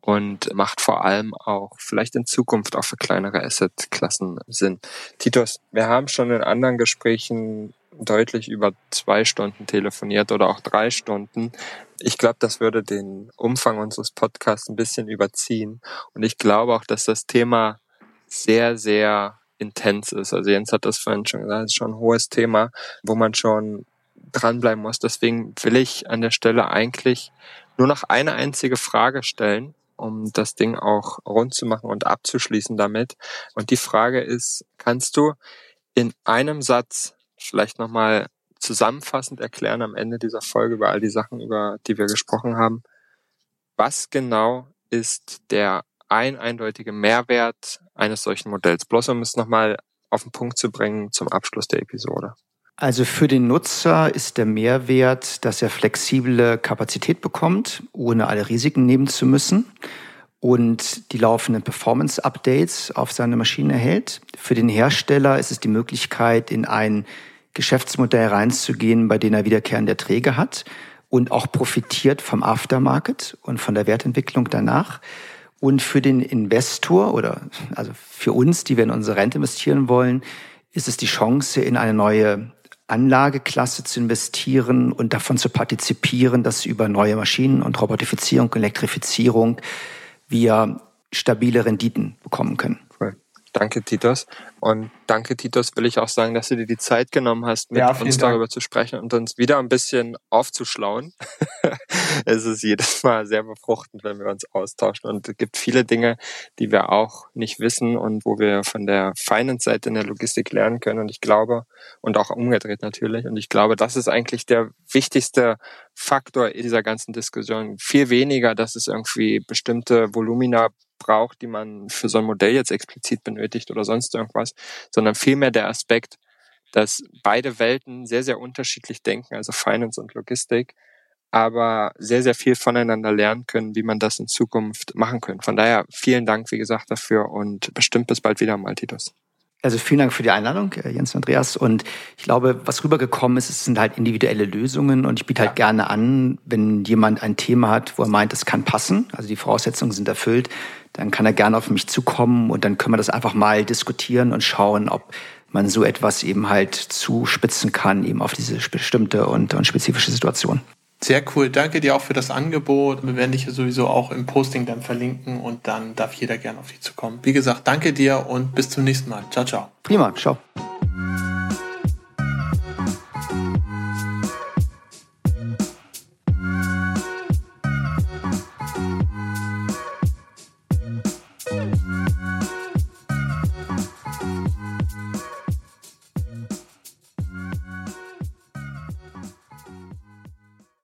und macht vor allem auch vielleicht in Zukunft auch für kleinere Assetklassen Sinn. Titus, wir haben schon in anderen Gesprächen deutlich über zwei Stunden telefoniert oder auch drei Stunden. Ich glaube, das würde den Umfang unseres Podcasts ein bisschen überziehen. Und ich glaube auch, dass das Thema sehr, sehr intens ist. Also Jens hat das vorhin schon gesagt, es ist schon ein hohes Thema, wo man schon dranbleiben muss. Deswegen will ich an der Stelle eigentlich nur noch eine einzige Frage stellen, um das Ding auch rund zu machen und abzuschließen damit. Und die Frage ist, kannst du in einem Satz vielleicht nochmal zusammenfassend erklären am Ende dieser Folge über all die Sachen, über die wir gesprochen haben, was genau ist der ein eindeutige Mehrwert eines solchen Modells? Bloß um es nochmal auf den Punkt zu bringen zum Abschluss der Episode. Also für den Nutzer ist der Mehrwert, dass er flexible Kapazität bekommt, ohne alle Risiken nehmen zu müssen und die laufenden Performance-Updates auf seine Maschine erhält. Für den Hersteller ist es die Möglichkeit, in ein Geschäftsmodell reinzugehen, bei dem er wiederkehrende Erträge hat und auch profitiert vom Aftermarket und von der Wertentwicklung danach. Und für den Investor oder also für uns, die wir in unsere Rente investieren wollen, ist es die Chance, in eine neue Anlageklasse zu investieren und davon zu partizipieren, dass über neue Maschinen und Robotifizierung, Elektrifizierung wir stabile Renditen bekommen können. Danke, Titus. Und danke, Titus, will ich auch sagen, dass du dir die Zeit genommen hast, mit ja, uns Dank. darüber zu sprechen und uns wieder ein bisschen aufzuschlauen. [laughs] es ist jedes Mal sehr befruchtend, wenn wir uns austauschen. Und es gibt viele Dinge, die wir auch nicht wissen und wo wir von der Finance-Seite in der Logistik lernen können. Und ich glaube, und auch umgedreht natürlich. Und ich glaube, das ist eigentlich der wichtigste Faktor in dieser ganzen Diskussion. Viel weniger, dass es irgendwie bestimmte Volumina braucht, die man für so ein Modell jetzt explizit benötigt oder sonst irgendwas, sondern vielmehr der Aspekt, dass beide Welten sehr, sehr unterschiedlich denken, also Finance und Logistik, aber sehr, sehr viel voneinander lernen können, wie man das in Zukunft machen können. Von daher vielen Dank, wie gesagt, dafür und bestimmt bis bald wieder mal, Titus. Also vielen Dank für die Einladung, äh, Jens und Andreas. Und ich glaube, was rübergekommen ist, es sind halt individuelle Lösungen. Und ich biete halt gerne an, wenn jemand ein Thema hat, wo er meint, es kann passen, also die Voraussetzungen sind erfüllt, dann kann er gerne auf mich zukommen und dann können wir das einfach mal diskutieren und schauen, ob man so etwas eben halt zuspitzen kann, eben auf diese bestimmte und, und spezifische Situation. Sehr cool. Danke dir auch für das Angebot. Wir werden dich sowieso auch im Posting dann verlinken und dann darf jeder gerne auf dich zukommen. Wie gesagt, danke dir und bis zum nächsten Mal. Ciao, ciao. Prima. Ciao.